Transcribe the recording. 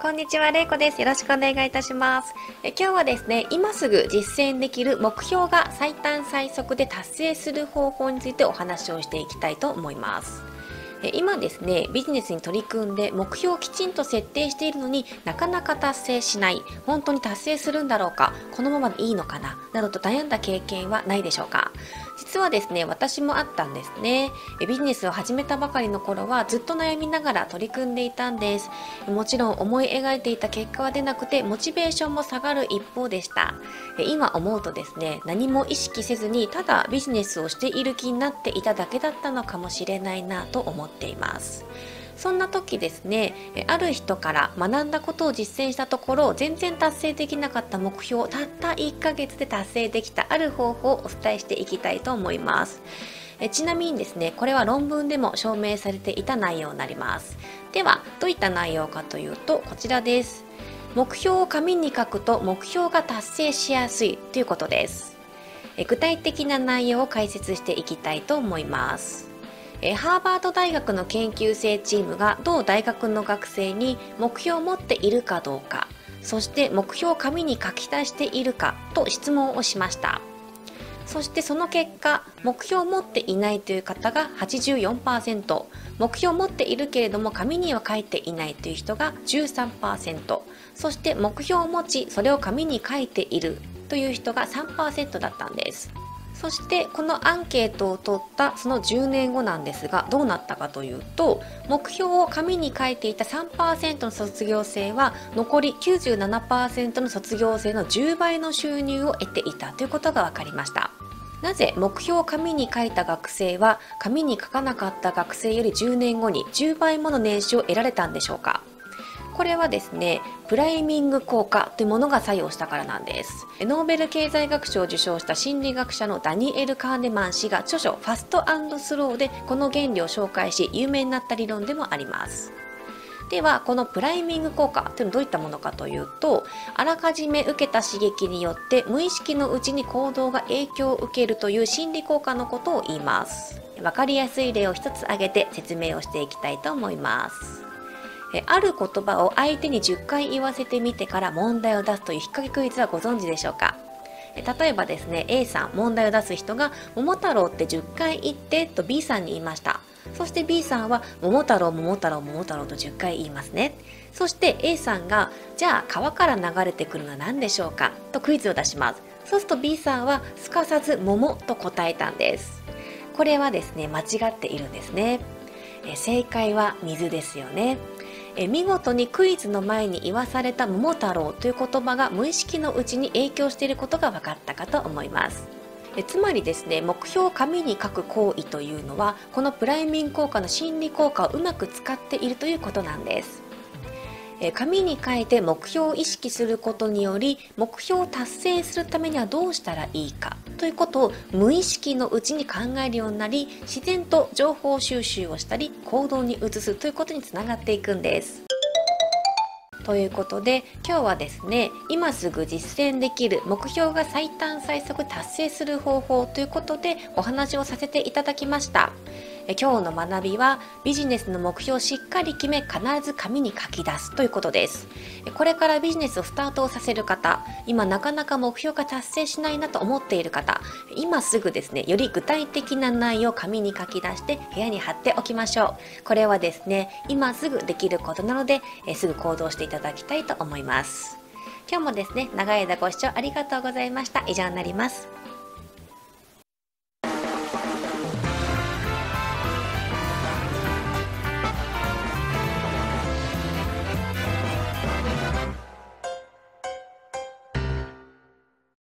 こんにちは、れいこです。よろしくお願いいたします。え今日はですね、今すぐ実践できる目標が最短最速で達成する方法についてお話をしていきたいと思います。え今ですね、ビジネスに取り組んで目標をきちんと設定しているのになかなか達成しない、本当に達成するんだろうか、このままでいいのかな、などと悩んだ経験はないでしょうか。実はですね、私もあったんですね。ビジネスを始めたばかりの頃はずっと悩みながら取り組んでいたんです。もちろん思い描いていた結果は出なくてモチベーションも下がる一方でした。今思うとですね、何も意識せずにただビジネスをしている気になっていただけだったのかもしれないなと思っています。そんな時ですね、ある人から学んだことを実践したところ、全然達成できなかった目標たった1ヶ月で達成できたある方法をお伝えしていきたいと思います。えちなみにですね、これは論文でも証明されていた内容になります。では、どういった内容かというと、こちらです。目標を紙に書くと目標が達成しやすいということです。具体的な内容を解説していきたいと思います。えハーバード大学の研究生チームが同大学の学生に目標を持っているかどうかそして目標を紙に書き出しているかと質問をしました。そしてその結果目標を持っていないという方が84%目標を持っているけれども紙には書いていないという人が13%そして目標を持ちそれを紙に書いているという人が3%だったんです。そしてこのアンケートを取ったその10年後なんですがどうなったかというと目標を紙に書いていた3%の卒業生は残り97%の卒業生の10倍の収入を得ていたということが分かりました。なぜ目標を紙に書いた学生は紙に書かなかった学生より10年後に10倍もの年収を得られたんでしょうか？これはですねプライミング効果というものが作用したからなんです。ノーベル経済学賞を受賞した心理学者のダニエル・カーネマン氏が著書「ファストスロー」でこの原理を紹介し有名になった理論でもあります。ではこのプライミング効果というのはどういったものかというとあらかじめ受けた刺激によって無意識のうちに行動が影響を受けるという心理効果のことを言います。わかりやすい例を一つ挙げて説明をしていきたいと思います。ある言葉を相手に10回言わせてみてから問題を出すという引っ掛けクイズはご存知でしょうか？例えばですね A さん問題を出す人が「桃太郎って10回言って」と B さんに言いました。そして B さんは「桃太郎桃太郎桃太郎」と10回言いますね。そして A さんが「じゃあ川から流れてくるのは何でしょうか?」とクイズを出します。そうすると B さんはすかさず「桃」と答えたんです。これはですね間違っているんですね。正解は水ですよね。え見事にクイズの前に言わされた桃太郎という言葉が無意識のうちに影響していることが分かったかと思います。えつまりですね目標を紙に書く行為というのはこのプライミング効果の心理効果をうまく使っているということなんです。え紙に書いて目標を意識することにより目標を達成するためにはどうしたらいいか。ということを無意識のうちに考えるようになり自然と情報収集をしたり行動に移すということにつながっていくんです。ということで今日はですね今すぐ実践できる目標が最短最速達成する方法ということでお話をさせていただきましたえ今日の学びはビジネスの目標をしっかり決め必ず紙に書き出すということです。これからビジネスをスタートさせる方今なかなか目標が達成しないなと思っている方今すぐですねより具体的な内容を紙に書き出して部屋に貼っておきましょう。これはですね今すぐできることなのでえすぐ行動していただきたいと思います。今日もですね長い間ご視聴ありがとうございました。以上になります。